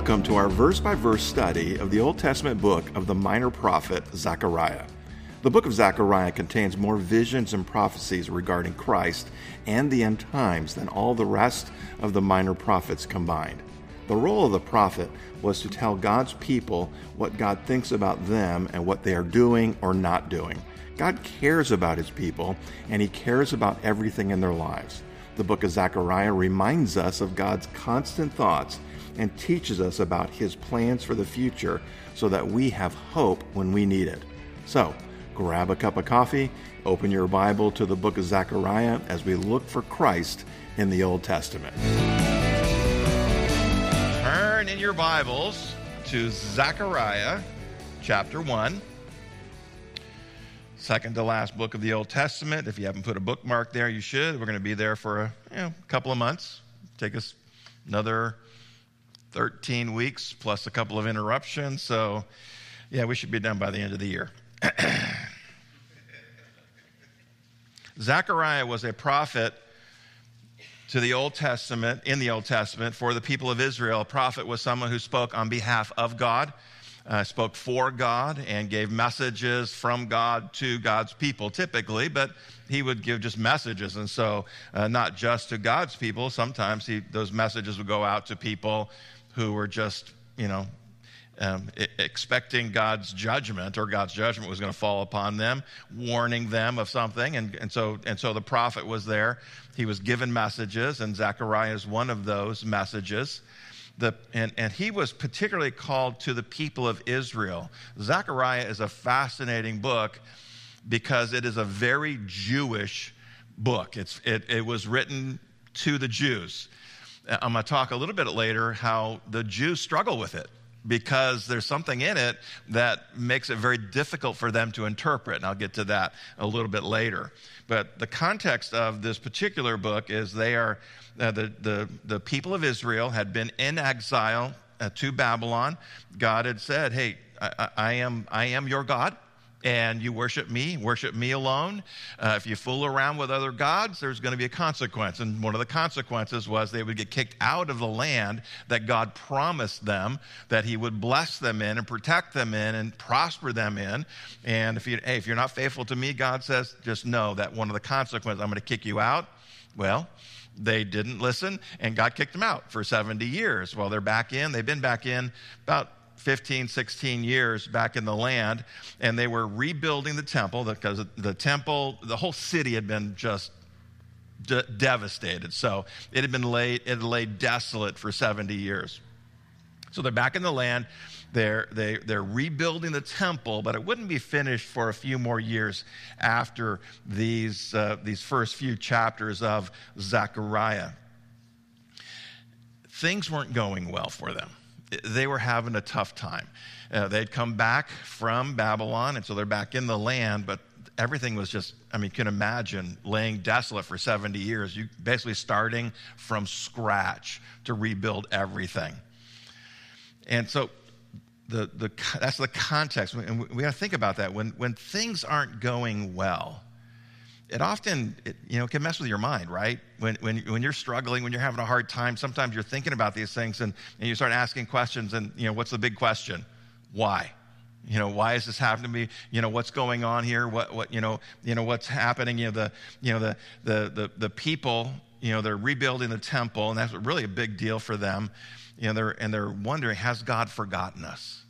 Welcome to our verse by verse study of the Old Testament book of the minor prophet Zechariah. The book of Zechariah contains more visions and prophecies regarding Christ and the end times than all the rest of the minor prophets combined. The role of the prophet was to tell God's people what God thinks about them and what they are doing or not doing. God cares about his people, and he cares about everything in their lives. The book of Zechariah reminds us of God's constant thoughts and teaches us about his plans for the future so that we have hope when we need it. So, grab a cup of coffee, open your Bible to the book of Zechariah as we look for Christ in the Old Testament. Turn in your Bibles to Zechariah chapter 1. Second to last book of the Old Testament. If you haven't put a bookmark there, you should. We're going to be there for a you know, couple of months. Take us another 13 weeks plus a couple of interruptions. So, yeah, we should be done by the end of the year. Zechariah was a prophet to the Old Testament, in the Old Testament, for the people of Israel. A prophet was someone who spoke on behalf of God, uh, spoke for God, and gave messages from God to God's people, typically, but he would give just messages. And so, uh, not just to God's people, sometimes he, those messages would go out to people who were just, you know, um, expecting God's judgment or God's judgment was going to fall upon them, warning them of something. And, and, so, and so the prophet was there. He was given messages, and Zechariah is one of those messages. The, and, and he was particularly called to the people of Israel. Zechariah is a fascinating book because it is a very Jewish book. It's, it, it was written to the Jews. I'm going to talk a little bit later how the Jews struggle with it because there's something in it that makes it very difficult for them to interpret. And I'll get to that a little bit later. But the context of this particular book is they are, uh, the, the, the people of Israel had been in exile uh, to Babylon. God had said, Hey, I, I, am, I am your God and you worship me, worship me alone. Uh, if you fool around with other gods, there's going to be a consequence. And one of the consequences was they would get kicked out of the land that God promised them that He would bless them in and protect them in and prosper them in. And if you, hey, if you're not faithful to me, God says, just know that one of the consequences, I'm going to kick you out. Well, they didn't listen, and God kicked them out for 70 years. Well, they're back in. They've been back in about 15, 16 years back in the land, and they were rebuilding the temple because the temple, the whole city had been just de- devastated. So it had been laid, it had laid desolate for 70 years. So they're back in the land. They're, they, they're rebuilding the temple, but it wouldn't be finished for a few more years after these, uh, these first few chapters of Zechariah. Things weren't going well for them they were having a tough time. Uh, they'd come back from Babylon, and so they're back in the land, but everything was just, I mean, you can imagine laying desolate for 70 years. You basically starting from scratch to rebuild everything. And so the, the, that's the context. And we got to think about that. When, when things aren't going well, it often it, you know can mess with your mind right? When, when, when you're struggling when you're having a hard time sometimes you're thinking about these things and, and you start asking questions and you know what's the big question? Why? You know why is this happening to me? You know what's going on here? What what you know you know what's happening? You know the you know the the the, the people you know they're rebuilding the temple and that's really a big deal for them. You know they're and they're wondering has god forgotten us?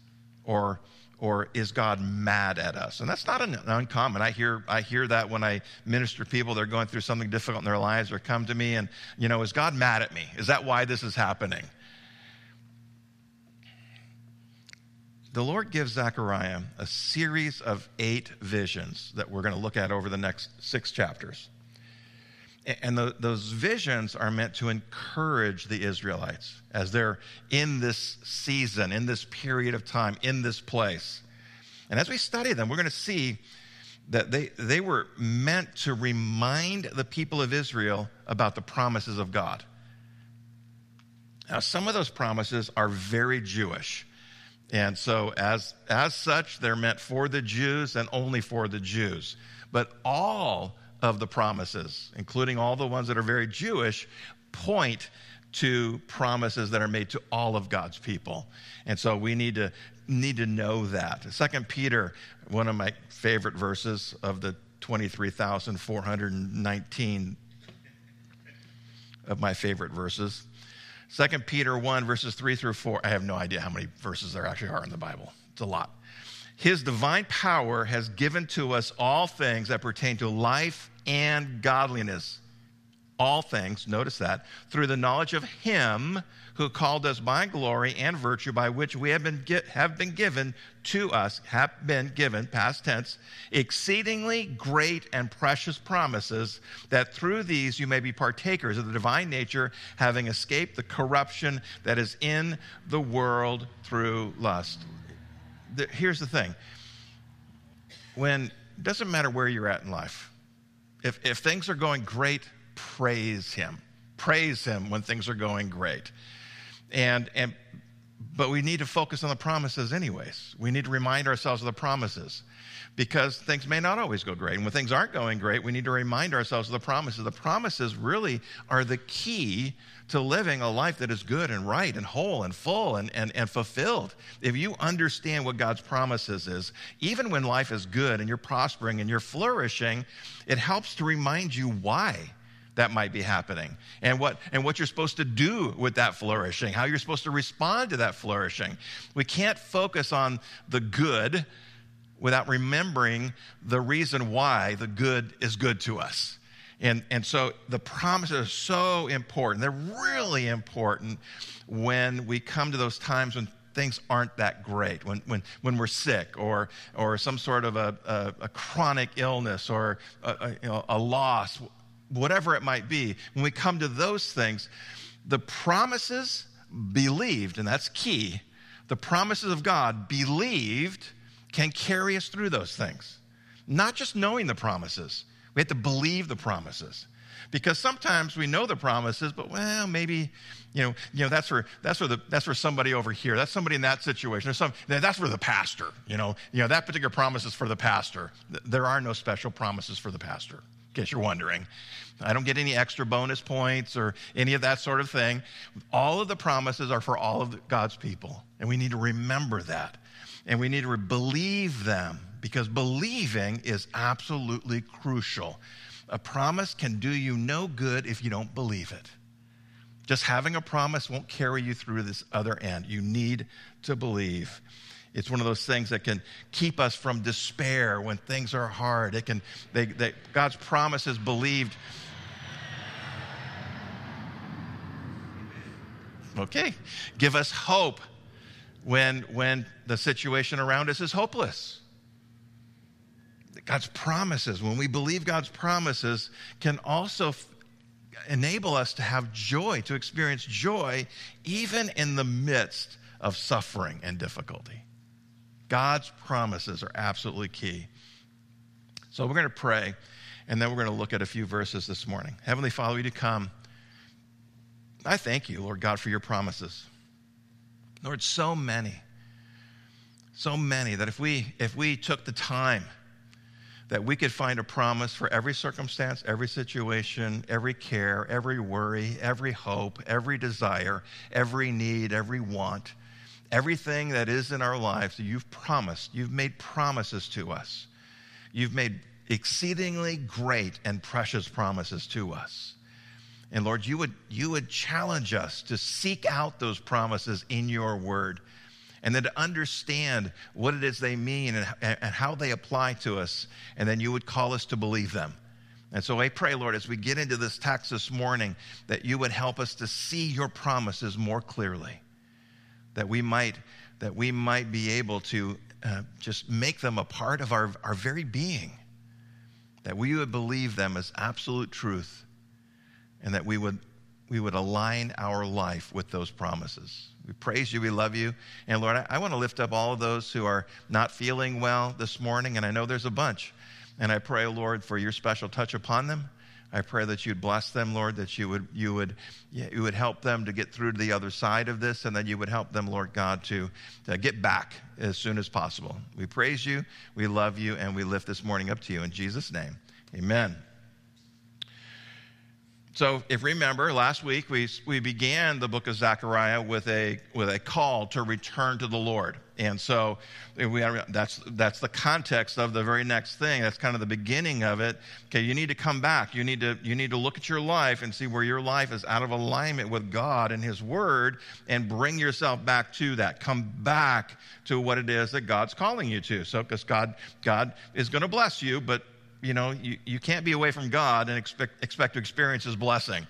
Or or is God mad at us? And that's not an uncommon. I hear, I hear that when I minister people, they're going through something difficult in their lives or come to me and, you know, is God mad at me? Is that why this is happening? The Lord gives Zechariah a series of eight visions that we're going to look at over the next six chapters. And the, those visions are meant to encourage the Israelites as they're in this season, in this period of time, in this place. And as we study them, we're going to see that they, they were meant to remind the people of Israel about the promises of God. Now, some of those promises are very Jewish. And so, as, as such, they're meant for the Jews and only for the Jews. But all of the promises, including all the ones that are very Jewish, point to promises that are made to all of God's people. And so we need to need to know that. Second Peter, one of my favorite verses of the 23,419 of my favorite verses. 2 Peter 1, verses 3 through 4. I have no idea how many verses there actually are in the Bible. It's a lot. His divine power has given to us all things that pertain to life and godliness. All things, notice that, through the knowledge of Him who called us by glory and virtue, by which we have been, have been given to us, have been given, past tense, exceedingly great and precious promises, that through these you may be partakers of the divine nature, having escaped the corruption that is in the world through lust. The, here's the thing when doesn't matter where you're at in life, if, if things are going great, praise Him. Praise Him when things are going great. And, and, but we need to focus on the promises, anyways. We need to remind ourselves of the promises because things may not always go great. And when things aren't going great, we need to remind ourselves of the promises. The promises really are the key to living a life that is good and right and whole and full and, and, and fulfilled. If you understand what God's promises is, even when life is good and you're prospering and you're flourishing, it helps to remind you why that might be happening and what and what you're supposed to do with that flourishing how you're supposed to respond to that flourishing we can't focus on the good without remembering the reason why the good is good to us. And, and so the promises are so important. They're really important when we come to those times when things aren't that great, when, when, when we're sick or, or some sort of a, a, a chronic illness or a, a, you know, a loss, whatever it might be, when we come to those things, the promises believed, and that's key, the promises of God believed can carry us through those things. Not just knowing the promises, we have to believe the promises. Because sometimes we know the promises, but well, maybe, you know, you know that's for that's for the that's for somebody over here. That's somebody in that situation. Or some, that's for the pastor. You know, you know that particular promise is for the pastor. There are no special promises for the pastor in case you're wondering. I don't get any extra bonus points or any of that sort of thing. All of the promises are for all of God's people, and we need to remember that. And we need to believe them because believing is absolutely crucial. A promise can do you no good if you don't believe it. Just having a promise won't carry you through this other end. You need to believe. It's one of those things that can keep us from despair when things are hard. It can, they, they, God's promises believed. Okay, give us hope when, when the situation around us is hopeless. God's promises, when we believe God's promises, can also f- enable us to have joy, to experience joy, even in the midst of suffering and difficulty. God's promises are absolutely key. So we're going to pray, and then we're going to look at a few verses this morning. Heavenly Father, we do come. I thank you, Lord God, for your promises. Lord, so many, so many that if we if we took the time that we could find a promise for every circumstance, every situation, every care, every worry, every hope, every desire, every need, every want, Everything that is in our lives, that you've promised, you've made promises to us. You've made exceedingly great and precious promises to us. And Lord, you would, you would challenge us to seek out those promises in your word and then to understand what it is they mean and, and how they apply to us. And then you would call us to believe them. And so I pray, Lord, as we get into this text this morning, that you would help us to see your promises more clearly that we might, that we might be able to uh, just make them a part of our, our very being, that we would believe them as absolute truth, and that we would, we would align our life with those promises. We praise you, we love you. And Lord, I, I want to lift up all of those who are not feeling well this morning, and I know there's a bunch. And I pray, Lord, for your special touch upon them. I pray that you'd bless them, Lord, that you would, you, would, you would help them to get through to the other side of this, and that you would help them, Lord God, to, to get back as soon as possible. We praise you, we love you, and we lift this morning up to you in Jesus' name. Amen. So, if remember, last week we, we began the book of Zechariah with a, with a call to return to the Lord. And so we, that's, that's the context of the very next thing. That's kind of the beginning of it. Okay, you need to come back. You need to, you need to look at your life and see where your life is out of alignment with God and His Word and bring yourself back to that. Come back to what it is that God's calling you to. So, because God, God is going to bless you, but you know, you, you can't be away from God and expect, expect to experience His blessing.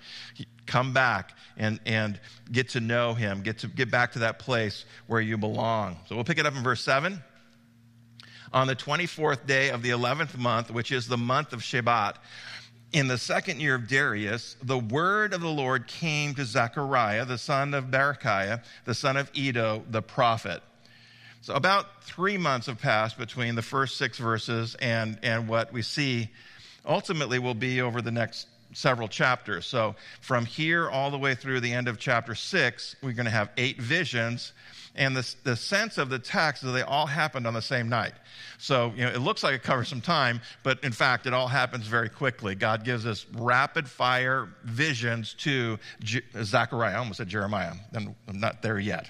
Come back and, and get to know Him, get to get back to that place where you belong. So we'll pick it up in verse 7. On the 24th day of the 11th month, which is the month of Shebat, in the second year of Darius, the word of the Lord came to Zechariah, the son of Berechiah, the son of Iddo, the prophet. So, about three months have passed between the first six verses and, and what we see ultimately will be over the next several chapters. So, from here all the way through the end of chapter six, we're going to have eight visions. And the, the sense of the text is they all happened on the same night. So, you know, it looks like it covers some time, but in fact, it all happens very quickly. God gives us rapid fire visions to Je- Zechariah. I almost said Jeremiah. I'm not there yet.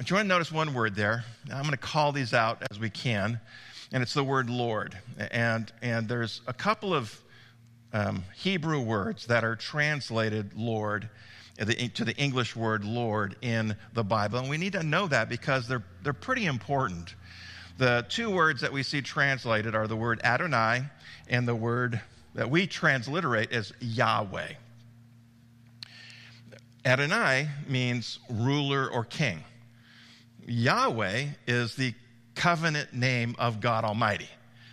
But you want to notice one word there. I'm going to call these out as we can, and it's the word Lord. And, and there's a couple of um, Hebrew words that are translated Lord to the English word Lord in the Bible. And we need to know that because they're, they're pretty important. The two words that we see translated are the word Adonai and the word that we transliterate as Yahweh. Adonai means ruler or king. Yahweh is the covenant name of God Almighty.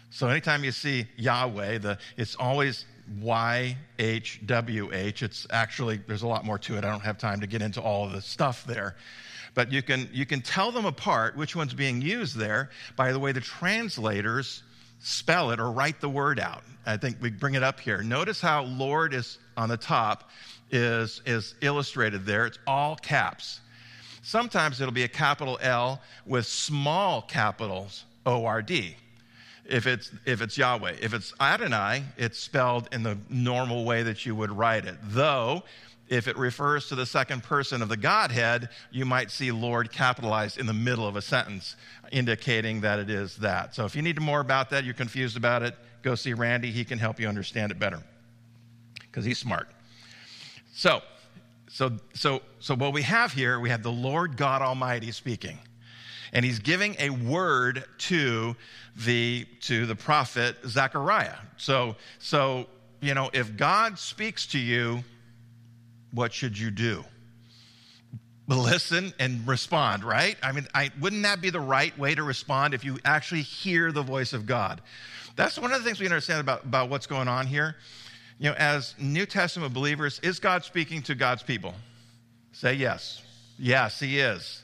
So anytime you see Yahweh, the, it's always Y H W H. It's actually, there's a lot more to it. I don't have time to get into all of the stuff there. But you can, you can tell them apart, which one's being used there, by the way the translators spell it or write the word out. I think we bring it up here. Notice how Lord is on the top is, is illustrated there. It's all caps. Sometimes it'll be a capital L with small capitals O R D. If it's, if it's Yahweh. If it's Adonai, it's spelled in the normal way that you would write it. Though, if it refers to the second person of the Godhead, you might see Lord capitalized in the middle of a sentence, indicating that it is that. So if you need more about that, you're confused about it, go see Randy. He can help you understand it better because he's smart. So, so, so, so what we have here, we have the Lord God Almighty speaking. And he's giving a word to the, to the prophet Zechariah. So, so, you know, if God speaks to you, what should you do? Listen and respond, right? I mean, I, wouldn't that be the right way to respond if you actually hear the voice of God? That's one of the things we understand about, about what's going on here you know, as New Testament believers, is God speaking to God's people? Say yes. Yes, He is.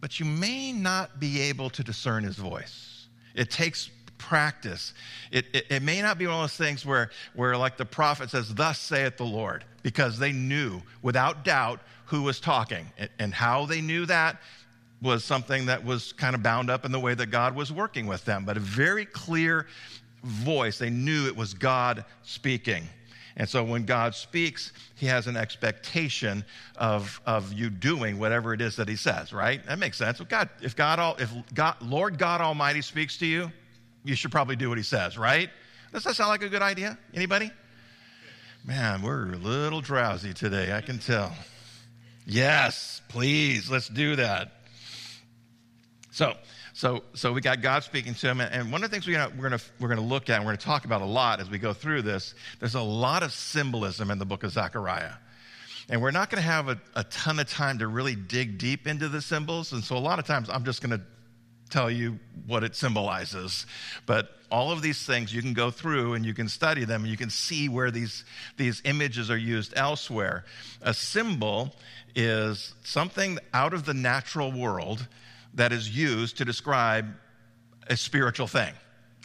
But you may not be able to discern His voice. It takes practice. It, it, it, may not be one of those things where, where, like the prophet says, Thus saith the Lord, because they knew without doubt who was talking. And, and how they knew that was something that was kind of bound up in the way that God was working with them. But a very clear voice. They knew it was God speaking. And so when God speaks, he has an expectation of, of you doing whatever it is that he says, right? That makes sense. If God, if God, all, if God, Lord God Almighty speaks to you, you should probably do what he says, right? Does that sound like a good idea? Anybody? Man, we're a little drowsy today, I can tell. Yes, please, let's do that. So, so, so we got God speaking to him. And one of the things we're going we're gonna, we're gonna look at and we're going to talk about a lot as we go through this, there's a lot of symbolism in the book of Zechariah. And we're not going to have a, a ton of time to really dig deep into the symbols. And so a lot of times I'm just going to tell you what it symbolizes. But all of these things you can go through and you can study them and you can see where these, these images are used elsewhere. A symbol is something out of the natural world that is used to describe a spiritual thing.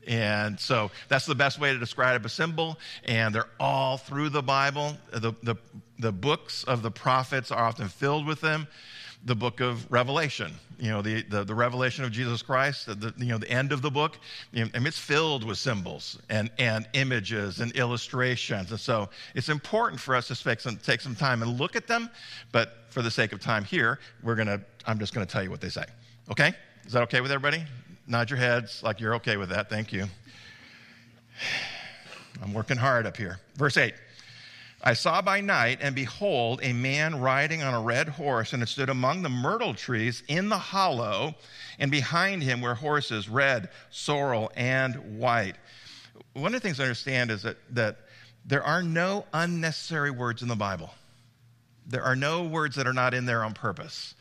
And so that's the best way to describe a symbol. And they're all through the Bible. The, the, the books of the prophets are often filled with them. The book of Revelation, you know, the, the, the revelation of Jesus Christ, the, you know, the end of the book, you know, it's filled with symbols and, and images and illustrations. And so it's important for us to take some, take some time and look at them. But for the sake of time here, we're going to, I'm just going to tell you what they say. Okay? Is that okay with everybody? Nod your heads like you're okay with that. Thank you. I'm working hard up here. Verse 8. I saw by night, and behold, a man riding on a red horse, and it stood among the myrtle trees in the hollow, and behind him were horses, red, sorrel, and white. One of the things to understand is that, that there are no unnecessary words in the Bible. There are no words that are not in there on purpose.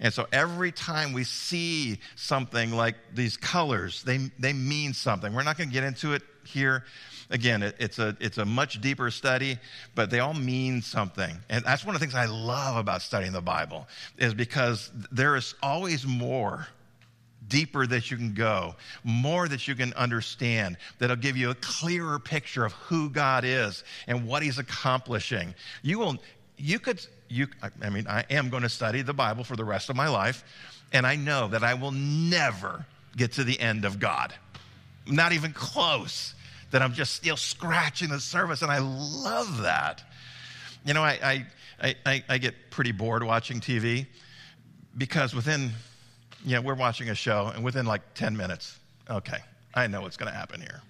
And so every time we see something like these colors, they, they mean something. We're not going to get into it here. Again, it, it's, a, it's a much deeper study, but they all mean something. And that's one of the things I love about studying the Bible, is because there is always more deeper that you can go, more that you can understand, that'll give you a clearer picture of who God is and what He's accomplishing. You will, you could you, I mean, I am going to study the Bible for the rest of my life, and I know that I will never get to the end of God. Not even close. That I'm just still scratching the surface, and I love that. You know, I, I, I, I get pretty bored watching TV because within, you know, we're watching a show, and within like 10 minutes, okay, I know what's going to happen here.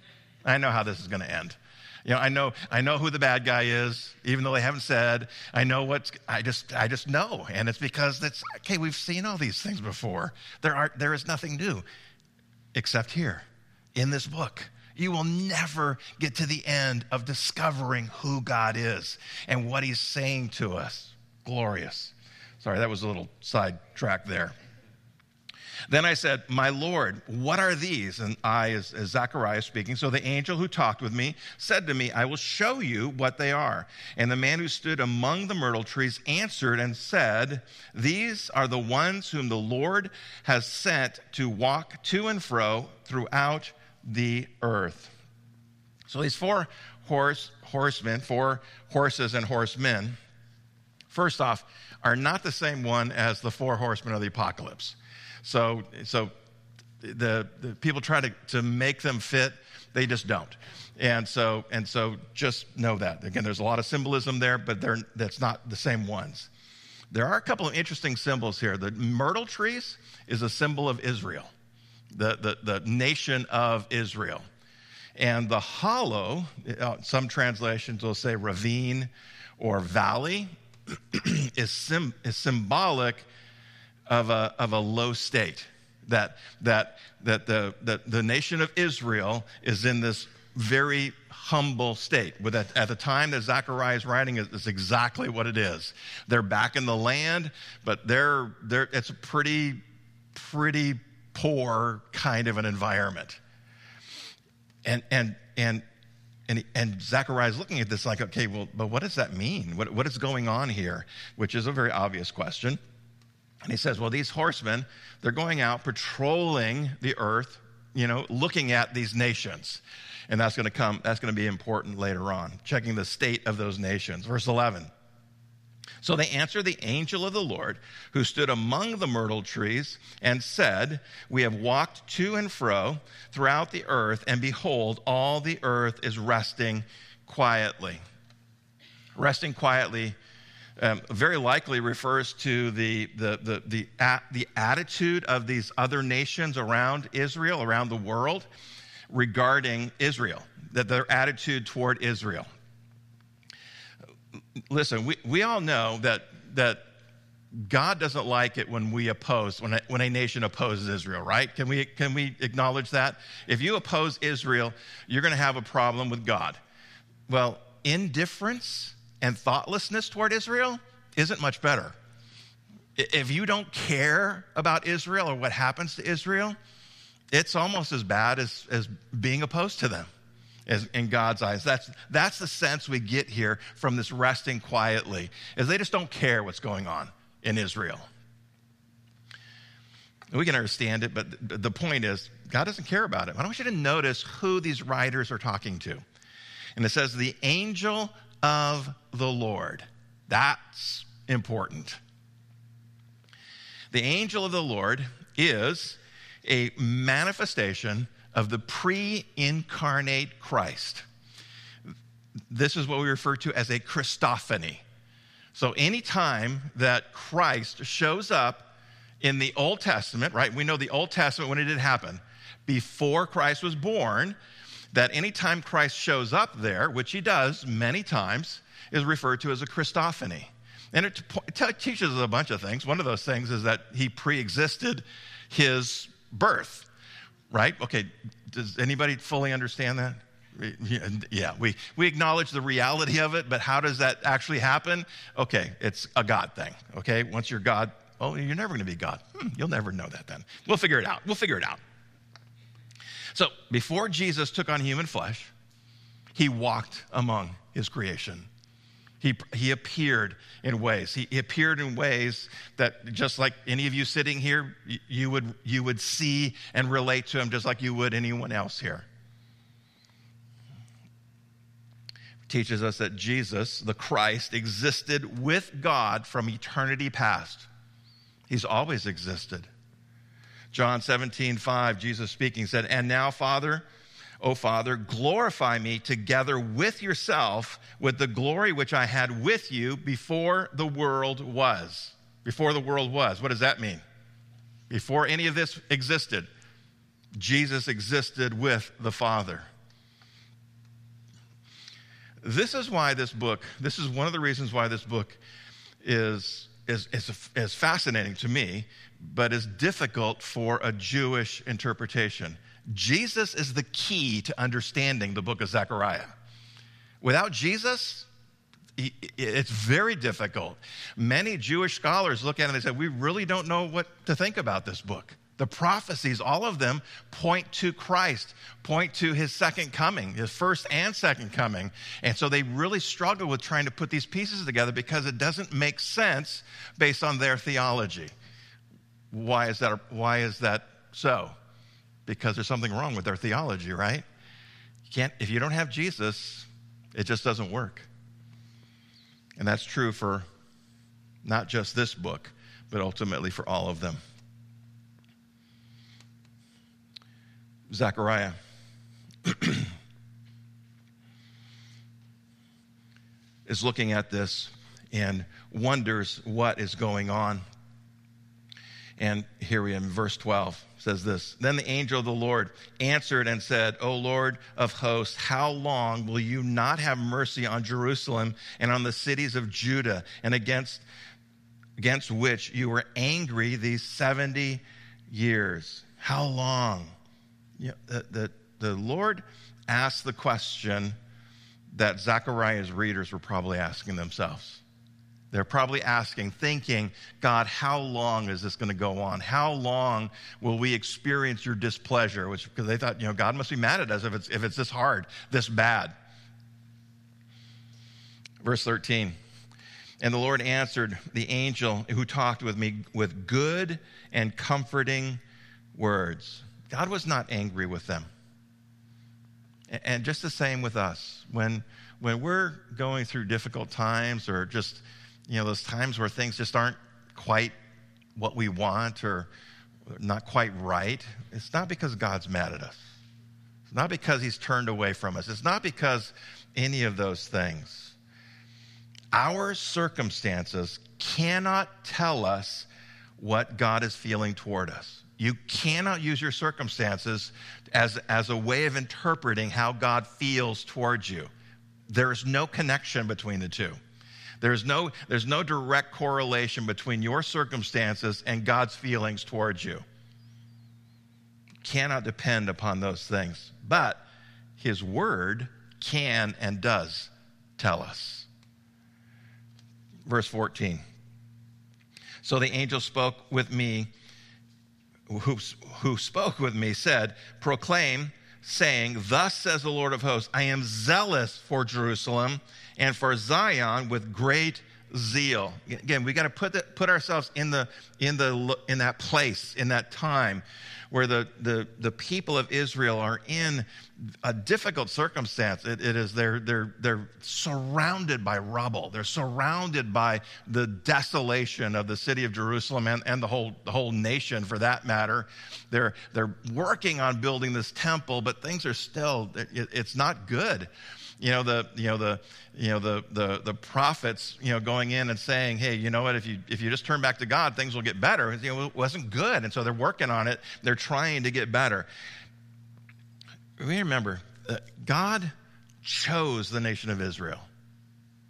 I know how this is going to end. You know, I know, I know who the bad guy is, even though they haven't said. I know what's, I just, I just know. And it's because that's, okay, we've seen all these things before. There are, there is nothing new except here in this book. You will never get to the end of discovering who God is and what he's saying to us. Glorious. Sorry, that was a little sidetrack there. Then I said, My Lord, what are these? And I, as, Zechariah speaking, so the angel who talked with me said to me, I will show you what they are. And the man who stood among the myrtle trees answered and said, These are the ones whom the Lord has sent to walk to and fro throughout the earth. So these four horse, horsemen, four horses and horsemen, first off, are not the same one as the four horsemen of the apocalypse. So, so the, the people try to, to make them fit, they just don't. And so, and so just know that. Again, there's a lot of symbolism there, but they're, that's not the same ones. There are a couple of interesting symbols here. The myrtle trees is a symbol of Israel, the, the, the nation of Israel. And the hollow, uh, some translations will say ravine or valley, is, sim, is symbolic of a, of a low state. That, that, that the, the, nation of Israel is in this very humble state. But at, at the time that Zechariah is writing, it's exactly what it is. They're back in the land, but they're, they're, it's a pretty, pretty poor kind of an environment. And, and, and, and, and looking at this like, okay, well, but what does that mean? What, what is going on here? Which is a very obvious question. And he says, Well, these horsemen, they're going out patrolling the earth, you know, looking at these nations. And that's going to come, that's going to be important later on, checking the state of those nations. Verse 11. So they answered the angel of the Lord, who stood among the myrtle trees, and said, We have walked to and fro throughout the earth, and behold, all the earth is resting quietly. Resting quietly um, very likely refers to the, the, the, the, the attitude of these other nations around Israel, around the world, regarding Israel, that their attitude toward Israel. Listen, we, we all know that, that God doesn't like it when we oppose, when a, when a nation opposes Israel, right? Can we, can we acknowledge that? If you oppose Israel, you're going to have a problem with God. Well, indifference and thoughtlessness toward Israel isn't much better. If you don't care about Israel or what happens to Israel, it's almost as bad as, as being opposed to them as, in God's eyes. That's, that's the sense we get here from this resting quietly, is they just don't care what's going on in Israel. We can understand it, but the point is, God doesn't care about it. I want you to notice who these writers are talking to. And it says, the angel of the Lord. That's important. The angel of the Lord is a manifestation of the pre incarnate Christ. This is what we refer to as a Christophany. So, anytime that Christ shows up in the Old Testament, right? We know the Old Testament, when it did happen, before Christ was born, that anytime Christ shows up there, which he does many times, is referred to as a Christophany. And it, it teaches us a bunch of things. One of those things is that he pre existed his birth, right? Okay, does anybody fully understand that? Yeah, we, we acknowledge the reality of it, but how does that actually happen? Okay, it's a God thing, okay? Once you're God, oh, you're never to be God. Hmm, you'll never know that then. We'll figure it out. We'll figure it out. So, before Jesus took on human flesh, he walked among his creation. He, he appeared in ways. He, he, appeared in ways that, just like any of you sitting here, you would, you would see and relate to him just like you would anyone else here. Teaches us that Jesus, the Christ, existed with God from eternity past. He's always existed. John 17, 5, Jesus speaking said, And now, Father, O Father, glorify me together with yourself with the glory which I had with you before the world was. Before the world was. What does that mean? Before any of this existed, Jesus existed with the Father. This is why this book, this is one of the reasons why this book is, is, is, is fascinating to me, but is difficult for a Jewish interpretation Jesus is the key to understanding the book of Zechariah. Without Jesus, it's very difficult. Many Jewish scholars look at it and they say, We really don't know what to think about this book. The prophecies, all of them point to Christ, point to his second coming, his first and second coming. And so they really struggle with trying to put these pieces together because it doesn't make sense based on their theology. Why is that, why is that so? because there's something wrong with their theology, right? You can't, if you don't have Jesus, it just doesn't work. And that's true for not just this book, but ultimately for all of them. Zechariah. is looking at this and wonders what is going on. And here we are in verse 12 says this Then the angel of the Lord answered and said, O Lord of hosts, how long will you not have mercy on Jerusalem and on the cities of Judah and against, against which you were angry these 70 years? How long? You know, the, the, the Lord asked the question that Zechariah's readers were probably asking themselves. They're probably asking, thinking, God, how long is this going to go on? How long will we experience your displeasure? Which, because they thought, you know, God must be mad at us if it's, if it's this hard, this bad. Verse 13. And the Lord answered the angel who talked with me with good and comforting words. God was not angry with them. And just the same with us. When, when we're going through difficult times or just you know, those times where things just aren't quite what we want or not quite right, it's not because God's mad at us. It's not because he's turned away from us. It's not because any of those things. Our circumstances cannot tell us what God is feeling toward us. You cannot use your circumstances as, as a way of interpreting how God feels towards you. There is no connection between the two. There's no, there's no direct correlation between your circumstances and God's feelings towards you. Cannot depend upon those things. But His Word can and does tell us. Verse 14. So the angel spoke with me, who, who spoke with me, said, Proclaim, saying, Thus says the Lord of hosts, I am zealous for Jerusalem and for Zion with great zeal. Again, we got to put, put ourselves in, the, in, the, in that place, in that time where the, the, the people of Israel are in a difficult circumstance. It, it is they're, they're, they're surrounded by rubble. They're surrounded by the desolation of the city of Jerusalem and, and the, whole, the whole nation for that matter. They're, they're working on building this temple, but things are still, it, it's not good you know the you know the you know the the the prophets you know going in and saying hey you know what? If you if you just turn back to god things will get better. You know it wasn't good and so they're working on it. They're trying to get better. We remember that god chose the nation of israel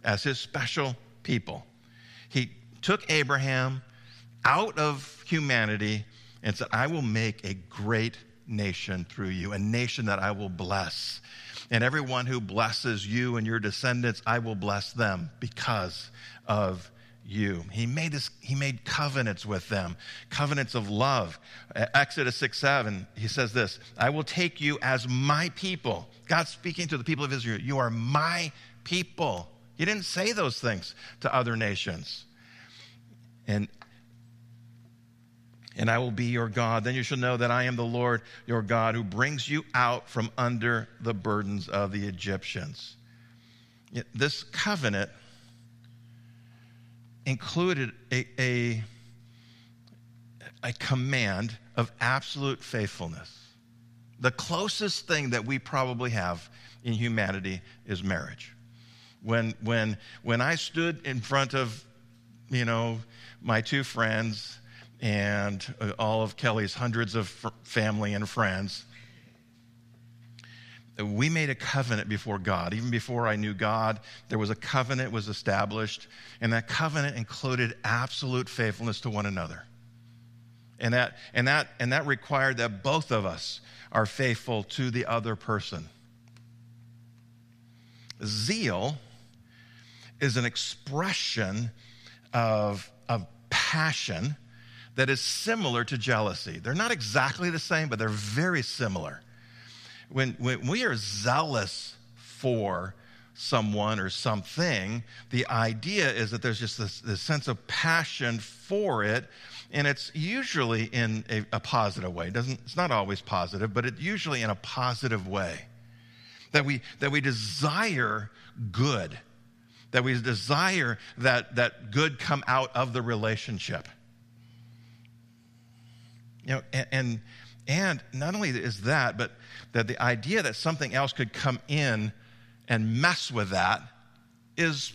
as his special people. He took abraham out of humanity and said i will make a great nation through you a nation that i will bless and everyone who blesses you and your descendants, I will bless them because of you. He made this, he made covenants with them, covenants of love. Uh, Exodus 6 7, he says this I will take you as my people. God speaking to the people of Israel, you are my people. He didn't say those things to other nations. And and I will be your God. Then you shall know that I am the Lord your God who brings you out from under the burdens of the Egyptians. This covenant included a, a, a command of absolute faithfulness. The closest thing that we probably have in humanity is marriage. When, when, when I stood in front of, you know, my two friends and uh, all of Kelly's hundreds of family and friends. We made a covenant before God. Even before I knew God, there was a covenant was established, and that covenant included absolute faithfulness to one another. And that, and that, and that required that both of us are faithful to the other person. Zeal is an expression of, of passion that is similar to jealousy. They're not exactly the same, but they're very similar. When, when we are zealous for someone or something, the idea is that there's just this, this sense of passion for it, and it's usually in a, a positive way. It doesn't, it's not always positive, but it's usually in a positive way. That we, that we desire good, that we desire that, that good come out of the relationship. You know, and, and, not only is that, but that the idea that something else could come in and mess with that is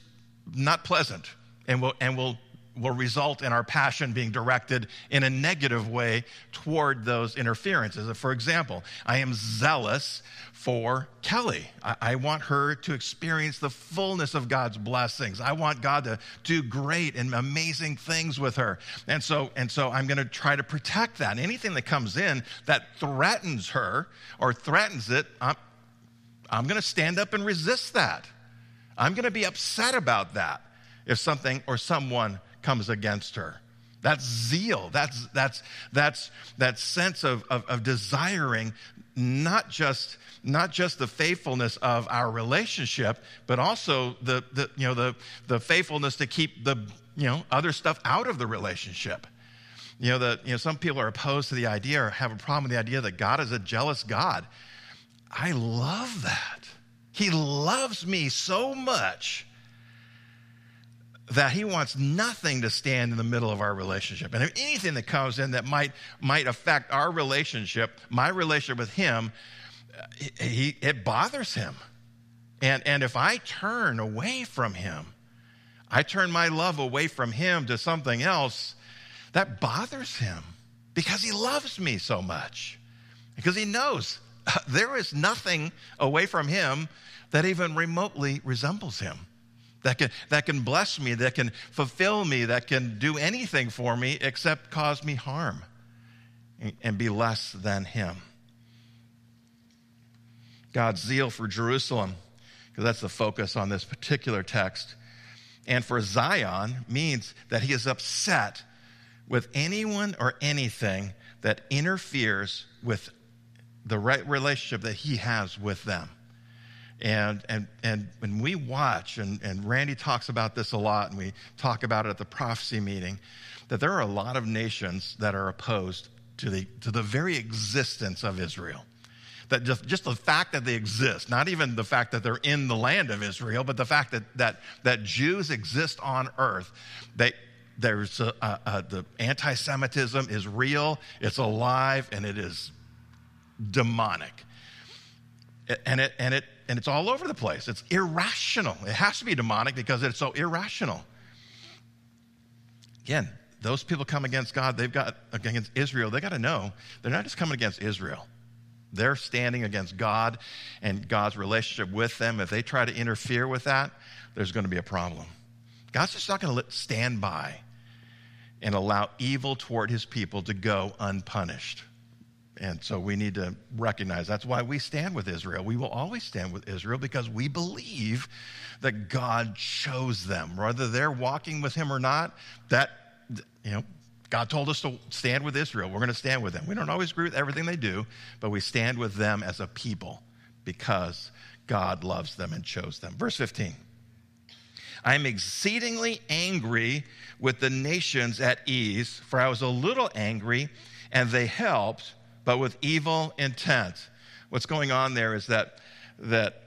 not pleasant and will, and will, will result in our passion being directed in a negative way toward those interferences. For example, I am zealous for Kelly. I, I, want her to experience the fullness of God's blessings. I want God to do great and amazing things with her. And so, and so I'm going to try to protect that. Anything that comes in that threatens her or threatens it, I'm, I'm going to stand up and resist that. I'm going to be upset about that if something or someone comes against her. That's zeal. That's, that's, that's that sense of, of, of desiring not just not just the faithfulness of our relationship, but also the, the, you know, the, the faithfulness to keep the you know, other stuff out of the relationship. You know, the, you know, some people are opposed to the idea or have a problem with the idea that God is a jealous God. I love that. He loves me so much that he wants nothing to stand in the middle of our relationship. And if anything that comes in that might, might affect our relationship, my relationship with him, he, it bothers him. And, and if I turn away from him, I turn my love away from him to something else, that bothers him because he loves me so much. Because he knows there is nothing away from him that even remotely resembles him, that can, that can bless me, that can fulfill me, that can do anything for me except cause me harm and be less than him. God's zeal for Jerusalem, because that's the focus on this particular text, and for Zion means that he is upset with anyone or anything that interferes with the right relationship that he has with them. And, and, and when we watch, and, and Randy talks about this a lot, and we talk about it at the prophecy meeting, that there are a lot of nations that are opposed to the, to the very existence of Israel. That just, just the fact that they exist, not even the fact that they're in the land of Israel, but the fact that, that, that Jews exist on earth, they, there's a, a, a, the anti Semitism is real, it's alive, and it is demonic. And it, and, it, and it's all over the place. It's irrational. It has to be demonic because it's so irrational. Again, those people come against God, they've got against Israel, they got to know they're not just coming against Israel. They're standing against God and God's relationship with them. If they try to interfere with that, there's going to be a problem. God's just not going to stand by and allow evil toward his people to go unpunished. And so we need to recognize that's why we stand with Israel. We will always stand with Israel because we believe that God chose them. Whether they're walking with him or not, that, you know, God told us to stand with Israel. We're going to stand with them. We don't always agree with everything they do, but we stand with them as a people because God loves them and chose them. Verse 15 I am exceedingly angry with the nations at ease, for I was a little angry, and they helped, but with evil intent. What's going on there is that, that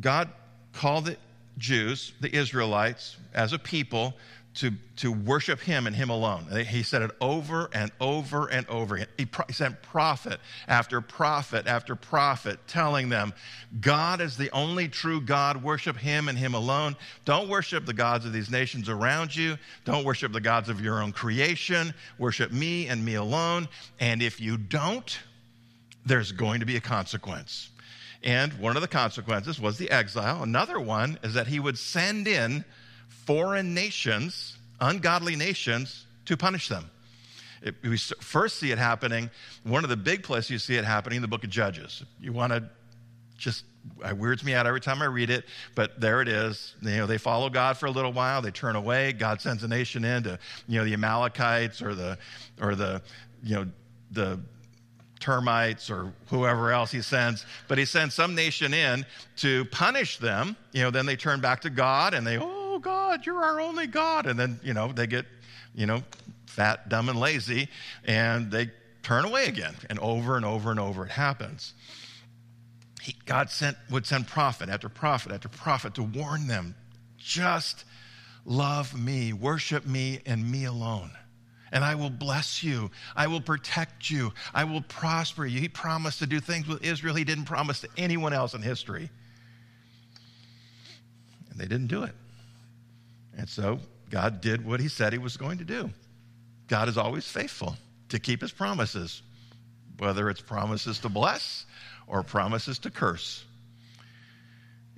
God called the Jews, the Israelites, as a people to, to worship him and him alone. He said it over and over and over. He, sent prophet after prophet after prophet telling them, God is the only true God. Worship him and him alone. Don't worship the gods of these nations around you. Don't worship the gods of your own creation. Worship me and me alone. And if you don't, there's going to be a consequence. And one of the consequences was the exile. Another one is that he would send in foreign nations, ungodly nations, to punish them. It, we first see it happening, one of the big places you see it happening in the book of Judges. You want to just, it weirds me out every time I read it, but there it is. You know, they follow God for a little while, they turn away, God sends a nation in to, you know, the Amalekites or the, or the, you know, the termites or whoever else he sends, but he sends some nation in to punish them. You know, then they turn back to God and they, oh, God, you're our only God. And then, you know, they get, you know, fat, dumb, and lazy, and they turn away again. And over and over and over it happens. He, God sent, would send prophet after prophet after prophet to warn them just love me, worship me, and me alone. And I will bless you. I will protect you. I will prosper you. He promised to do things with Israel he didn't promise to anyone else in history. And they didn't do it. And so God did what he said he was going to do. God is always faithful to keep his promises, whether it's promises to bless or promises to curse.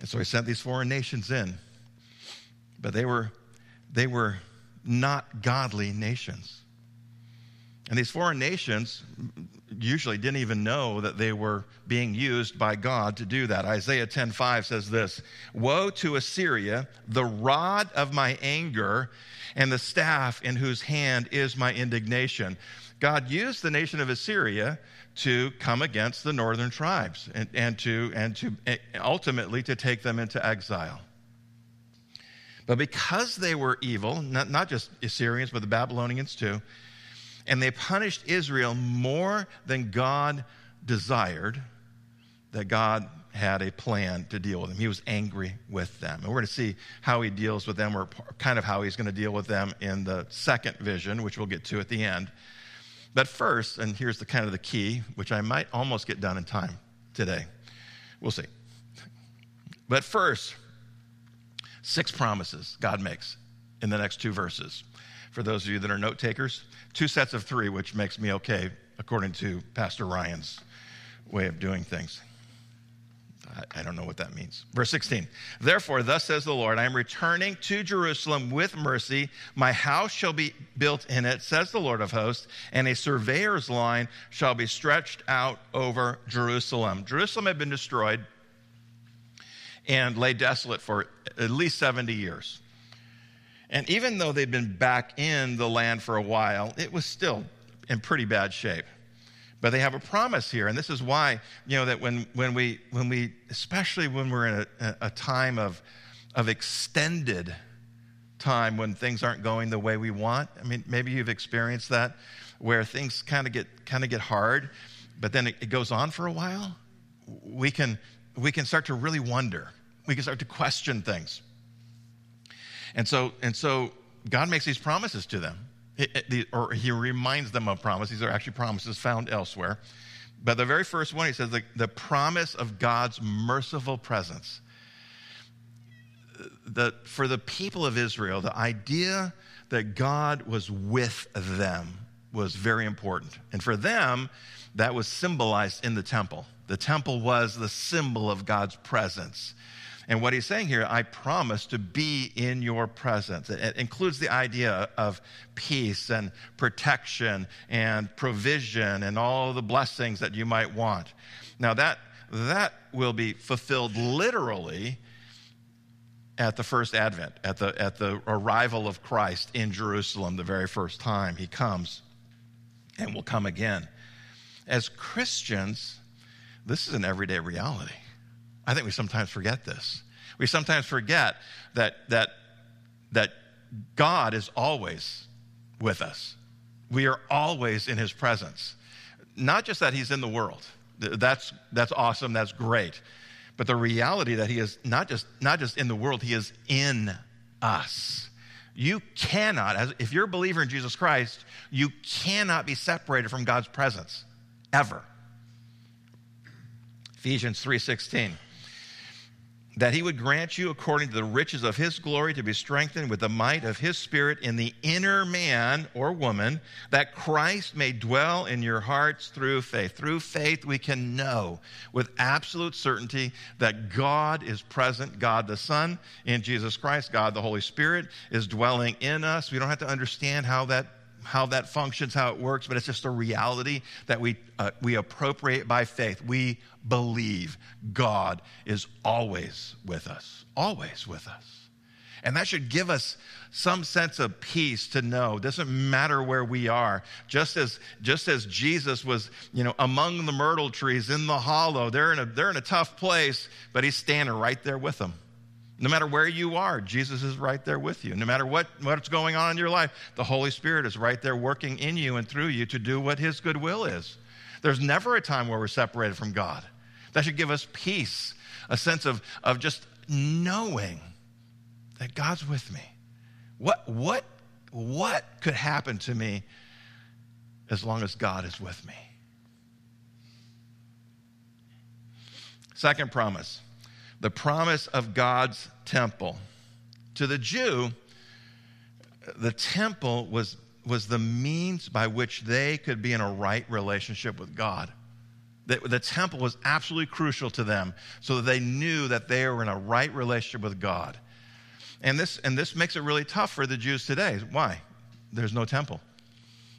And so he sent these foreign nations in. But they were, they were not godly nations. And these foreign nations usually didn't even know that they were being used by God to do that. Isaiah 10:5 says this, "Woe to Assyria, the rod of my anger and the staff in whose hand is my indignation." God used the nation of Assyria to come against the northern tribes and, and to and to eh, ultimately to take them into exile. But because they were evil, not, not just Assyrians, but the Babylonians too, and they punished Israel more than God desired, that God had a plan to deal with them. He was angry with them. And we're going to see how he deals with them, or kind of how he's going to deal with them in the second vision, which we'll get to at the end. But first, and here's the kind of the key, which I might almost get done in time today. We'll see. But first, six promises God makes in the next two verses. For those of you that are note takers, two sets of three, which makes me okay, according to Pastor Ryan's way of doing things. I don't know what that means. Verse 16. Therefore, thus says the Lord, I am returning to Jerusalem with mercy. My house shall be built in it, says the Lord of hosts, and a surveyor's line shall be stretched out over Jerusalem. Jerusalem had been destroyed and lay desolate for at least 70 years. And even though they'd been back in the land for a while, it was still in pretty bad shape. but they have a promise here. And this is why, you know, that when, when, we, when we, especially when we're in a, a time of, of extended time when things aren't going the way we want. I mean, maybe you've experienced that where things kind of get kind of get hard, but then it, it goes on for a while. We can we can start to really wonder. We can start to question things. And so and so God makes these promises to them. Or he reminds them of promises. These are actually promises found elsewhere. But the very first one, he says the, the promise of God's merciful presence. The, for the people of Israel, the idea that God was with them was very important. And for them, that was symbolized in the temple. The temple was the symbol of God's presence. And what he's saying here, I promise to be in your presence. It includes the idea of peace and protection and provision and all the blessings that you might want. Now, that, that will be fulfilled literally at the first advent, at the, at the arrival of Christ in Jerusalem, the very first time he comes and will come again. As Christians, this is an everyday reality. I think we sometimes forget this. We sometimes forget that, that, that God is always with us. We are always in his presence. Not just that he's in the world. That's, that's awesome. That's great. But the reality that he is not just, not just in the world, he is in us. You cannot, as, if you're a believer in Jesus Christ, you cannot be separated from God's presence, ever. Ephesians 3:16 that he would grant you, according to the riches of his glory, to be strengthened with the might of his spirit in the inner man or woman, that Christ may dwell in your hearts through faith. Through faith, we can know with absolute certainty that God is present. God the Son in Jesus Christ, God the Holy Spirit is dwelling in us. We don't have to understand how that how that functions, how it works, but it's just a reality that we, uh, we appropriate by faith. We believe God is always with us, always with us. And that should give us some sense of peace to know it doesn't matter where we are. Just as, just as Jesus was, you know, among the myrtle trees in the hollow, they're in a, they're in a tough place, but he's standing right there with them. No matter where you are, Jesus is right there with you. No matter what, what's going on in your life, the Holy Spirit is right there working in you and through you to do what His good will is. There's never a time where we're separated from God. That should give us peace, a sense of, of just knowing that God's with me. What, what, what could happen to me as long as God is with me? Second promise the promise of God's temple. To the Jew, the temple was, was the means by which they could be in a right relationship with God. The, the temple was absolutely crucial to them so that they knew that they were in a right relationship with God. And this, and this makes it really tough for the Jews today. Why? There's no temple.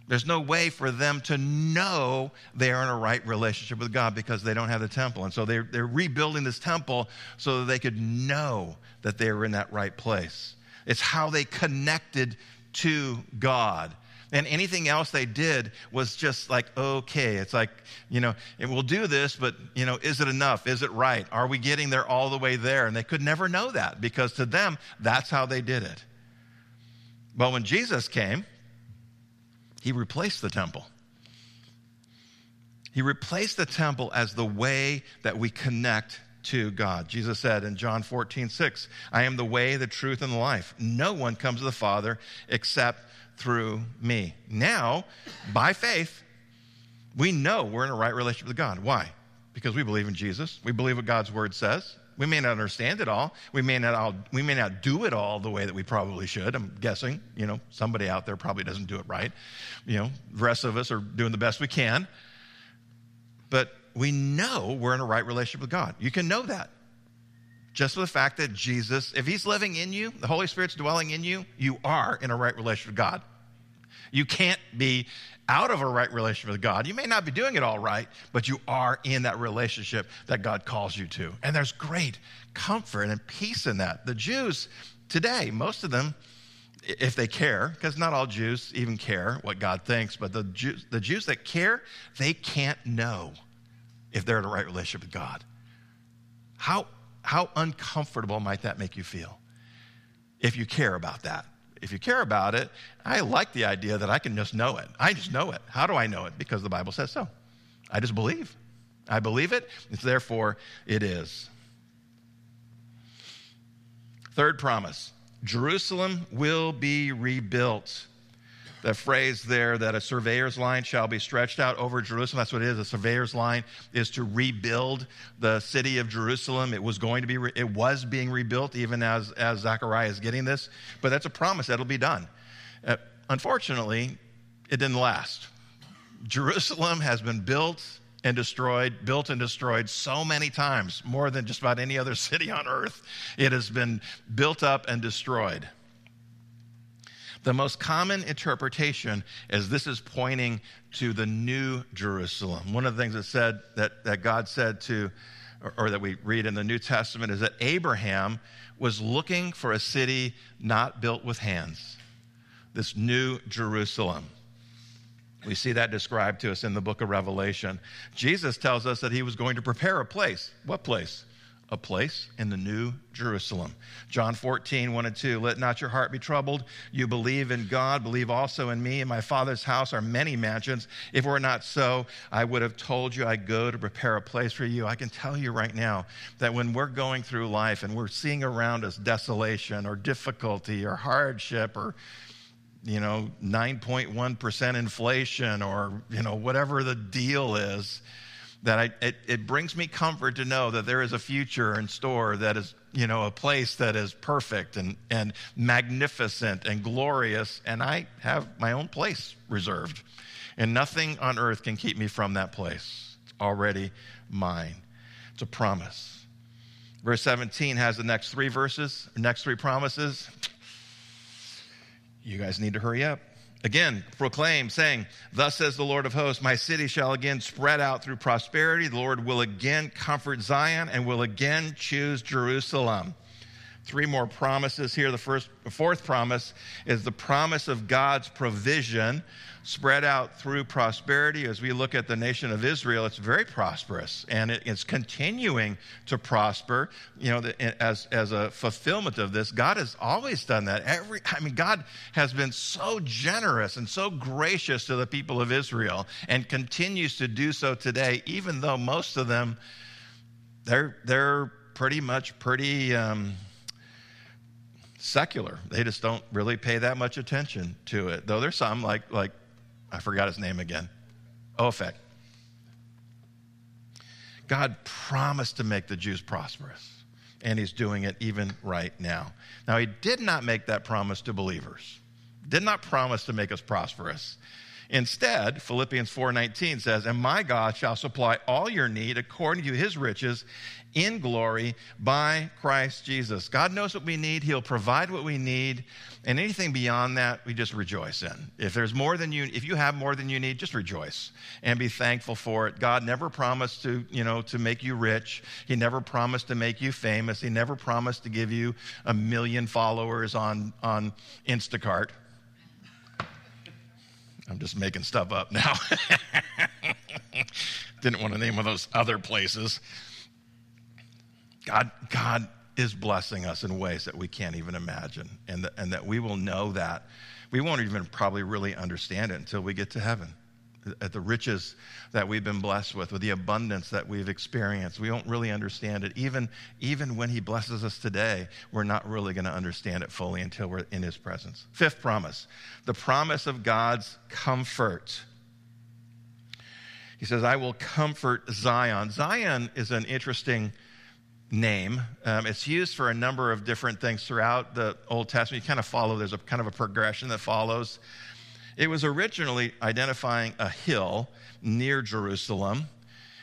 There's no way for them to know they are in a right relationship with God because they don't have the temple. And so they're, they're rebuilding this temple so that they could know that they were in that right place. It's how they connected to God. And anything else they did was just like, okay, it's like, you know, we'll do this, but, you know, is it enough? Is it right? Are we getting there all the way there? And they could never know that because to them, that's how they did it. But when Jesus came, he replaced the temple. He replaced the temple as the way that we connect to God. Jesus said in John 14, 6, I am the way, the truth, and the life. No one comes to the Father except through me. Now, by faith, we know we're in a right relationship with God. Why? Because we believe in Jesus. We believe what God's word says. We may not understand it all. We may not all, we may not do it all the way that we probably should. I'm guessing, you know, somebody out there probably doesn't do it right. You know, the rest of us are doing the best we can. But we know we're in a right relationship with God. You can know that. Just for the fact that Jesus, if He's living in you, the Holy Spirit's dwelling in you, you are in a right relationship with God. You can't be out of a right relationship with God. You may not be doing it all right, but you are in that relationship that God calls you to. And there's great comfort and peace in that. The Jews today, most of them, if they care, because not all Jews even care what God thinks, but the Jews, the Jews that care, they can't know if they're in a right relationship with God. How, how uncomfortable might that make you feel if you care about that? If you care about it, I like the idea that I can just know it. I just know it. How do I know it? Because the Bible says so. I just believe. I believe it. It's therefore it is. Third promise Jerusalem will be rebuilt. The phrase there that a surveyor's line shall be stretched out over Jerusalem, that's what it is. A surveyor's line is to rebuild the city of Jerusalem. It was going to be, re- it was being rebuilt even as, as Zechariah is getting this, but that's a promise that'll be done. Uh, unfortunately, it didn't last. Jerusalem has been built and destroyed, built and destroyed so many times, more than just about any other city on earth. It has been built up and destroyed. The most common interpretation is this is pointing to the new Jerusalem. One of the things that said that, that God said to, or, or that we read in the New Testament, is that Abraham was looking for a city not built with hands. This new Jerusalem. We see that described to us in the book of Revelation. Jesus tells us that he was going to prepare a place. What place? A place in the new Jerusalem. John 14, 1 and 2. Let not your heart be troubled. You believe in God, believe also in me. In my Father's house are many mansions. If it were not so, I would have told you I go to prepare a place for you. I can tell you right now that when we're going through life and we're seeing around us desolation or difficulty or hardship or you know 9.1% inflation or you know whatever the deal is that I, it, it brings me comfort to know that there is a future in store that is you know a place that is perfect and, and magnificent and glorious and i have my own place reserved. And nothing on earth can keep me from that place. It's already mine. It's a promise. Verse 17 has the next three verses next three promises. You guys need to hurry up. Again, proclaim, saying, Thus says the Lord of hosts, my city shall again spread out through prosperity. The Lord will again comfort Zion and will again choose Jerusalem. Three more promises here. The first, the fourth promise is the promise of God's provision spread out through prosperity. As we look at the nation of Israel, it's very prosperous and it, it's continuing to prosper. You know, as, as a fulfillment of this, God has always done that. Every, I mean, God has been so generous and so gracious to the people of Israel and continues to do so today, even though most of them, they're, they're pretty much pretty. Um, secular. They just don't really pay that much attention to it. Though there's some like like I forgot his name again. Ophek. God promised to make the Jews prosperous, and he's doing it even right now. Now, he did not make that promise to believers. Did not promise to make us prosperous. Instead, Philippians 4:19 says, "And my God shall supply all your need according to his riches in glory by Christ Jesus. God knows what we need. He'll provide what we need. And anything beyond that, we just rejoice in. If there's more than you, if you have more than you need, just rejoice and be thankful for it. God never promised to, you know, to make you rich. He never promised to make you famous. He never promised to give you a million followers on, on Instacart. I'm just making stuff up now. Didn't want to name one of those other places. God, God is blessing us in ways that we can't even imagine, and, that, and that we will know that. We won't even probably really understand it until we get to heaven. At the riches that we've been blessed with, with the abundance that we've experienced, we don't really understand it. Even, even when He blesses us today, we're not really going to understand it fully until we're in His presence. Fifth promise the promise of God's comfort. He says, I will comfort Zion. Zion is an interesting name. Um, it's used for a number of different things throughout the Old Testament. You kind of follow, there's a kind of a progression that follows. It was originally identifying a hill near Jerusalem.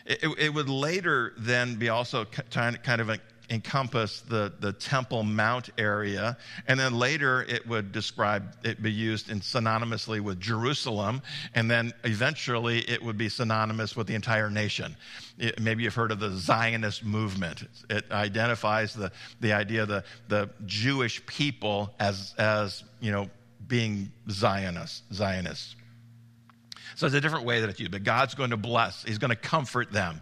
It, it, it would later then be also kind of encompass the, the Temple Mount area. And then later it would describe, it be used in synonymously with Jerusalem. And then eventually it would be synonymous with the entire nation. It, maybe you've heard of the Zionist movement. It identifies the, the idea of the, the Jewish people as, as, you know, being Zionists. Zionists. So it's a different way that it's used, but God's going to bless. He's going to comfort them.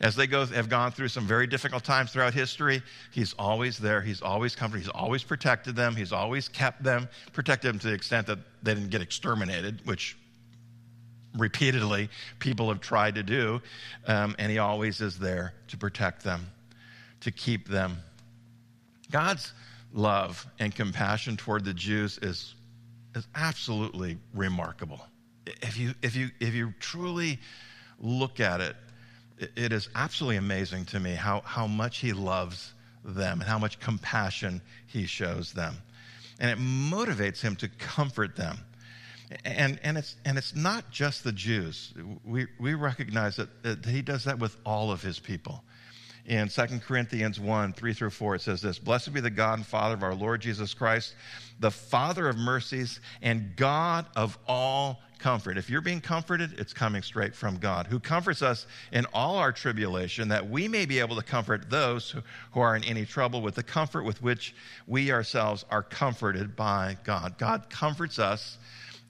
As they go, have gone through some very difficult times throughout history, He's always there. He's always comforted. He's always protected them. He's always kept them, protected them to the extent that they didn't get exterminated, which repeatedly people have tried to do. Um, and He always is there to protect them, to keep them. God's love and compassion toward the Jews is, is absolutely remarkable. If you, if, you, if you truly look at it, it is absolutely amazing to me how, how much he loves them and how much compassion he shows them. And it motivates him to comfort them. And, and, it's, and it's not just the Jews. We, we recognize that, that he does that with all of his people. In 2 Corinthians 1 3 through 4, it says this Blessed be the God and Father of our Lord Jesus Christ, the Father of mercies and God of all comfort. If you're being comforted, it's coming straight from God, who comforts us in all our tribulation, that we may be able to comfort those who, who are in any trouble with the comfort with which we ourselves are comforted by God. God comforts us.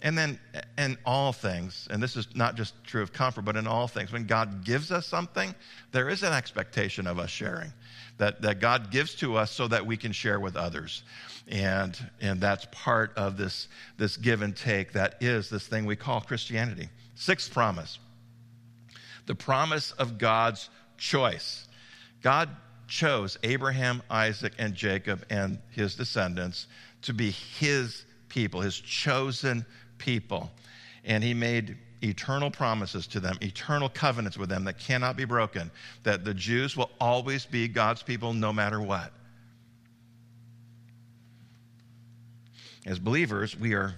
And then in all things, and this is not just true of comfort, but in all things, when God gives us something, there is an expectation of us sharing that, that God gives to us so that we can share with others. And, and that's part of this, this give and take that is this thing we call Christianity. Sixth promise the promise of God's choice. God chose Abraham, Isaac, and Jacob and his descendants to be his people, his chosen people. And he made eternal promises to them, eternal covenants with them that cannot be broken, that the Jews will always be God's people no matter what. As believers, we are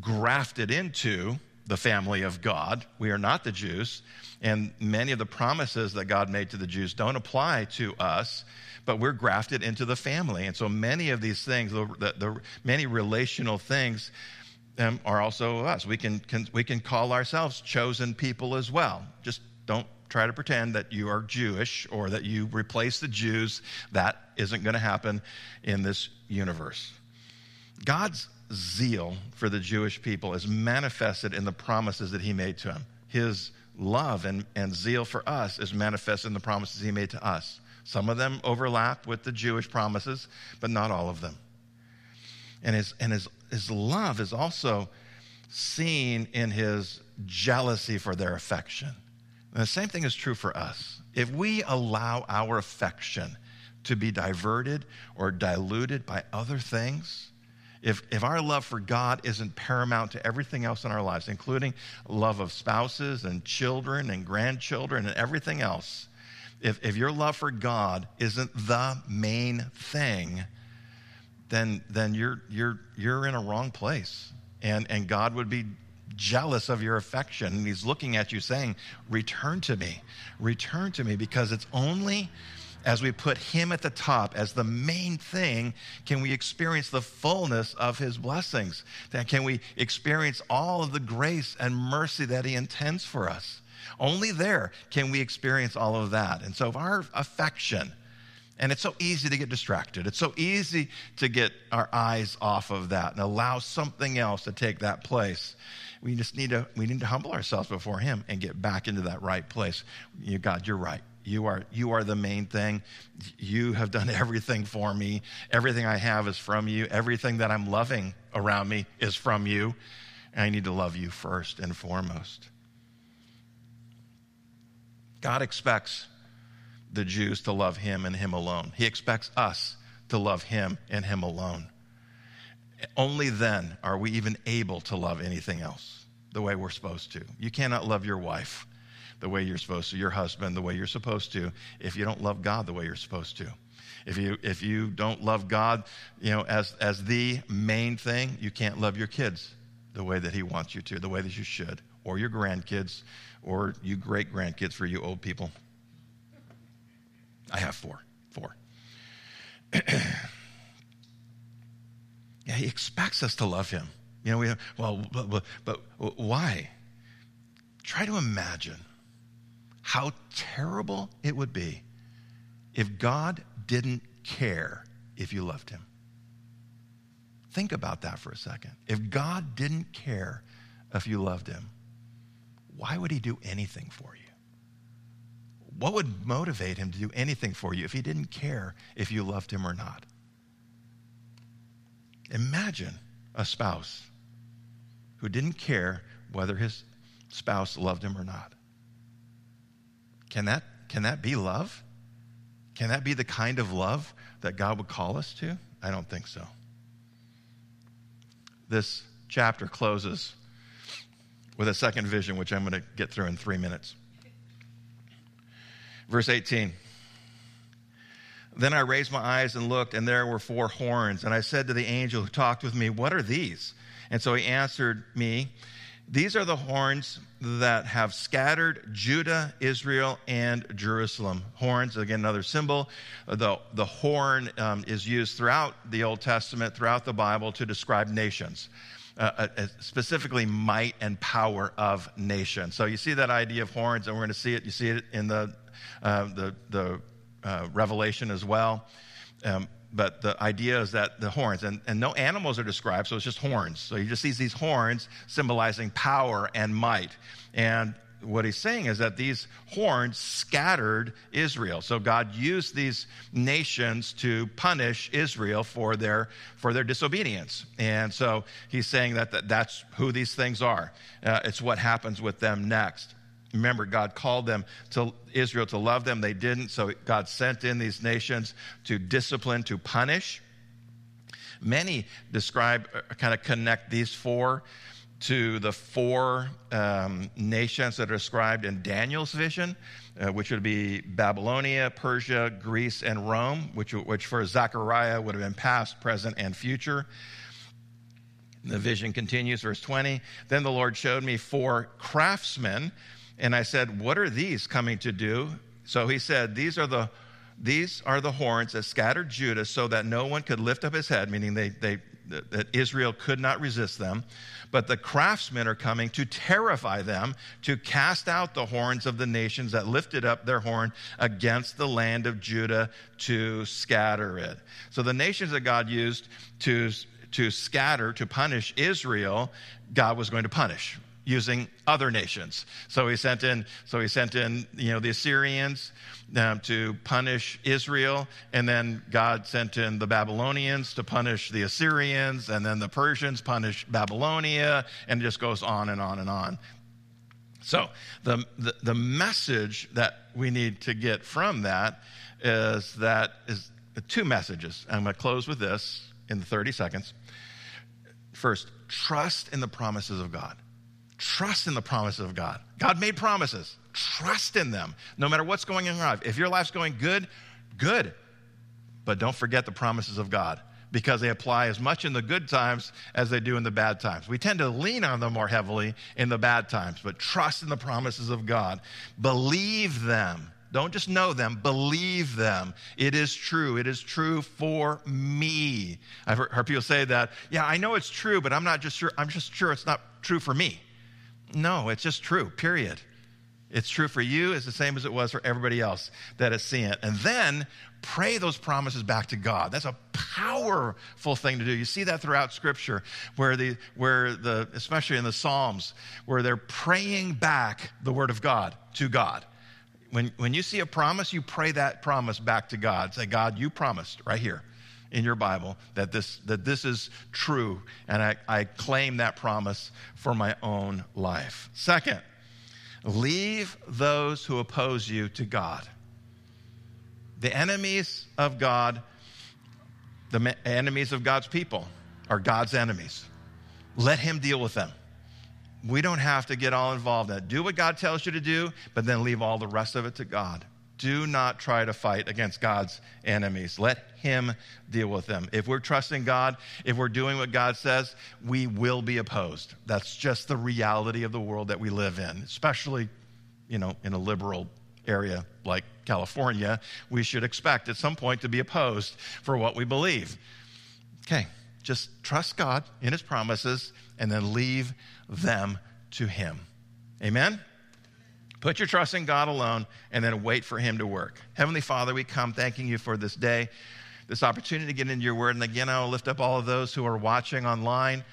grafted into the family of God. We are not the Jews. And many of the promises that God made to the Jews don't apply to us, but we're grafted into the family. And so many of these things, the, the, the many relational things, um, are also us. We can, can, we can call ourselves chosen people as well. Just don't try to pretend that you are Jewish or that you replace the Jews. That isn't going to happen in this universe. God's zeal for the Jewish people is manifested in the promises that he made to them. His love and, and zeal for us is manifested in the promises he made to us. Some of them overlap with the Jewish promises, but not all of them. And his, and his his love is also seen in his jealousy for their affection. And the same thing is true for us. If we allow our affection to be diverted or diluted by other things, if, if our love for God isn't paramount to everything else in our lives, including love of spouses and children and grandchildren and everything else, if, if your love for God isn't the main thing, then, then you're, you're, you're in a wrong place. And, and God would be jealous of your affection. And He's looking at you saying, Return to me, return to me, because it's only as we put Him at the top as the main thing can we experience the fullness of His blessings. That can we experience all of the grace and mercy that He intends for us. Only there can we experience all of that. And so, if our affection, and it's so easy to get distracted. It's so easy to get our eyes off of that and allow something else to take that place. We just need to we need to humble ourselves before him and get back into that right place. You God, you're right. You are you are the main thing. You have done everything for me. Everything I have is from you. Everything that I'm loving around me is from you. And I need to love you first and foremost. God expects the Jews to love him and him alone. He expects us to love him and him alone. Only then are we even able to love anything else the way we're supposed to. You cannot love your wife the way you're supposed to, your husband the way you're supposed to, if you don't love God the way you're supposed to. If you, if you don't love God, you know, as, as the main thing, you can't love your kids the way that he wants you to, the way that you should, or your grandkids, or you great grandkids for you old people. I have four. Four. yeah, he expects us to love him. You know, we have, well, but, but, but why? Try to imagine how terrible it would be if God didn't care if you loved him. Think about that for a second. If God didn't care if you loved him, why would he do anything for you? What would motivate him to do anything for you if he didn't care if you loved him or not? Imagine a spouse who didn't care whether his spouse loved him or not. Can that, can that be love? Can that be the kind of love that God would call us to? I don't think so. This chapter closes with a second vision, which I'm going to get through in three minutes. Verse 18. Then I raised my eyes and looked, and there were four horns. And I said to the angel who talked with me, What are these? And so he answered me, These are the horns that have scattered Judah, Israel, and Jerusalem. Horns, again, another symbol. The, the horn um, is used throughout the Old Testament, throughout the Bible, to describe nations. Uh, uh, specifically might and power of nations. So you see that idea of horns, and we're going to see it. You see it in the uh, the the uh, Revelation as well. Um, but the idea is that the horns, and, and no animals are described, so it's just horns. So he just sees these horns symbolizing power and might. And what he's saying is that these horns scattered Israel. So God used these nations to punish Israel for their for their disobedience. And so he's saying that, that that's who these things are. Uh, it's what happens with them next. Remember, God called them to Israel to love them. They didn't. So God sent in these nations to discipline, to punish. Many describe, uh, kind of connect these four to the four um, nations that are described in Daniel's vision, uh, which would be Babylonia, Persia, Greece, and Rome, which, which for Zechariah would have been past, present, and future. The vision continues, verse 20. Then the Lord showed me four craftsmen and I said, What are these coming to do? So he said, These are the these are the horns that scattered Judah so that no one could lift up his head, meaning they, they, that Israel could not resist them. But the craftsmen are coming to terrify them, to cast out the horns of the nations that lifted up their horn against the land of Judah to scatter it. So the nations that God used to, to scatter, to punish Israel, God was going to punish using other nations. So he sent in, so he sent in, you know, the Assyrians um, to punish Israel, and then God sent in the Babylonians to punish the Assyrians, and then the Persians punish Babylonia, and it just goes on and on and on. So the, the, the message that we need to get from that is that is two messages. I'm going to close with this in the 30 seconds. First, trust in the promises of God. Trust in the promises of God. God made promises. Trust in them, no matter what's going on in your life. If your life's going good, good. But don't forget the promises of God because they apply as much in the good times as they do in the bad times. We tend to lean on them more heavily in the bad times, but trust in the promises of God. Believe them. Don't just know them, believe them. It is true. It is true for me. I've heard, people say that, yeah, I know it's true, but I'm not just sure, I'm just sure it's not true for me. No, it's just true, period. It's true for you, it's the same as it was for everybody else that has seen it. And then pray those promises back to God. That's a powerful thing to do. You see that throughout Scripture, where the, where the, especially in the Psalms, where they're praying back the Word of God to God. When, when you see a promise, you pray that promise back to God. Say, God, you promised right here in your Bible that this, that this is true, and I, I claim that promise for my own life. Second, leave those who oppose you to God. The enemies of God, the enemies of God's people, are God's enemies. Let Him deal with them. We don't have to get all involved in it. Do what God tells you to do, but then leave all the rest of it to God. Do not try to fight against God's enemies. Let Him deal with them. If we're trusting God, if we're doing what God says, we will be opposed. That's just the reality of the world that we live in, especially, you know, in a liberal area like California, we should expect at some point to be opposed for what we believe. Okay, just trust God in His promises and then leave them to Him. Amen? Put your trust in God alone and then wait for Him to work. Heavenly Father, we come thanking you for this day, this opportunity to get into your word. And again, I will lift up all of those who are watching online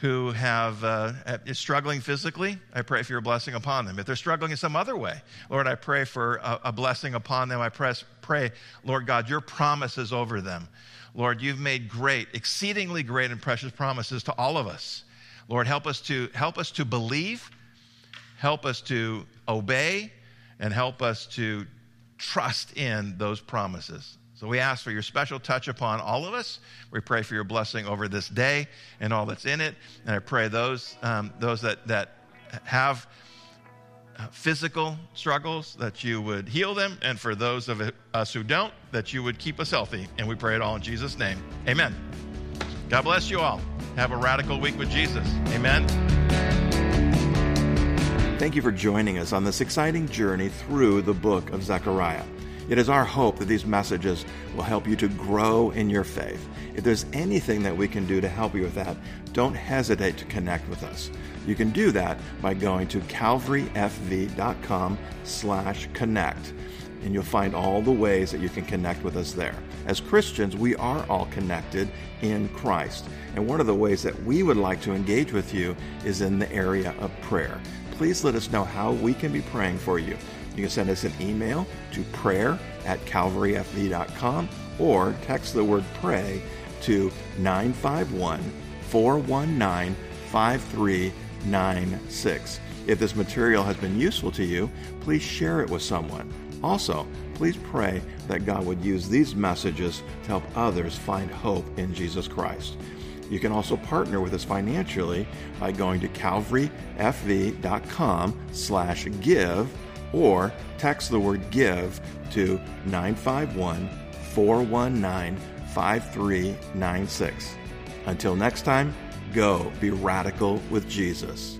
who have uh, is struggling physically, I pray for your blessing upon them. If they're struggling in some other way, Lord, I pray for a, a blessing upon them. I press, pray, Lord God, your promises over them. Lord, you've made great, exceedingly great and precious promises to all of us. Lord, help us to help us to believe, help us to obey, and help us to trust in those promises. So we ask for your special touch upon all of us. We pray for your blessing over this day and all that's in it. And I pray those, um, those that, that have uh, physical struggles, that you would heal them. And for those of us who don't, that you would keep us healthy. And we pray it all in Jesus' name. Amen. God bless you all. Have a radical week with Jesus. Amen. Thank you for joining us on this exciting journey through the book of Zechariah. It is our hope that these messages will help you to grow in your faith. If there's anything that we can do to help you with that, don't hesitate to connect with us. You can do that by going to calvaryfv.com slash connect and you'll find all the ways that you can connect with us there. As Christians, we are all connected in Christ. And one of the ways that we would like to engage with you is in the area of prayer. Please let us know how we can be praying for you. You can send us an email to prayer at calvaryfv.com or text the word pray to 951 419 5396. If this material has been useful to you, please share it with someone. Also, please pray that God would use these messages to help others find hope in Jesus Christ. You can also partner with us financially by going to calvaryfv.com slash give or text the word give to 951 419 5396. Until next time, go be radical with Jesus.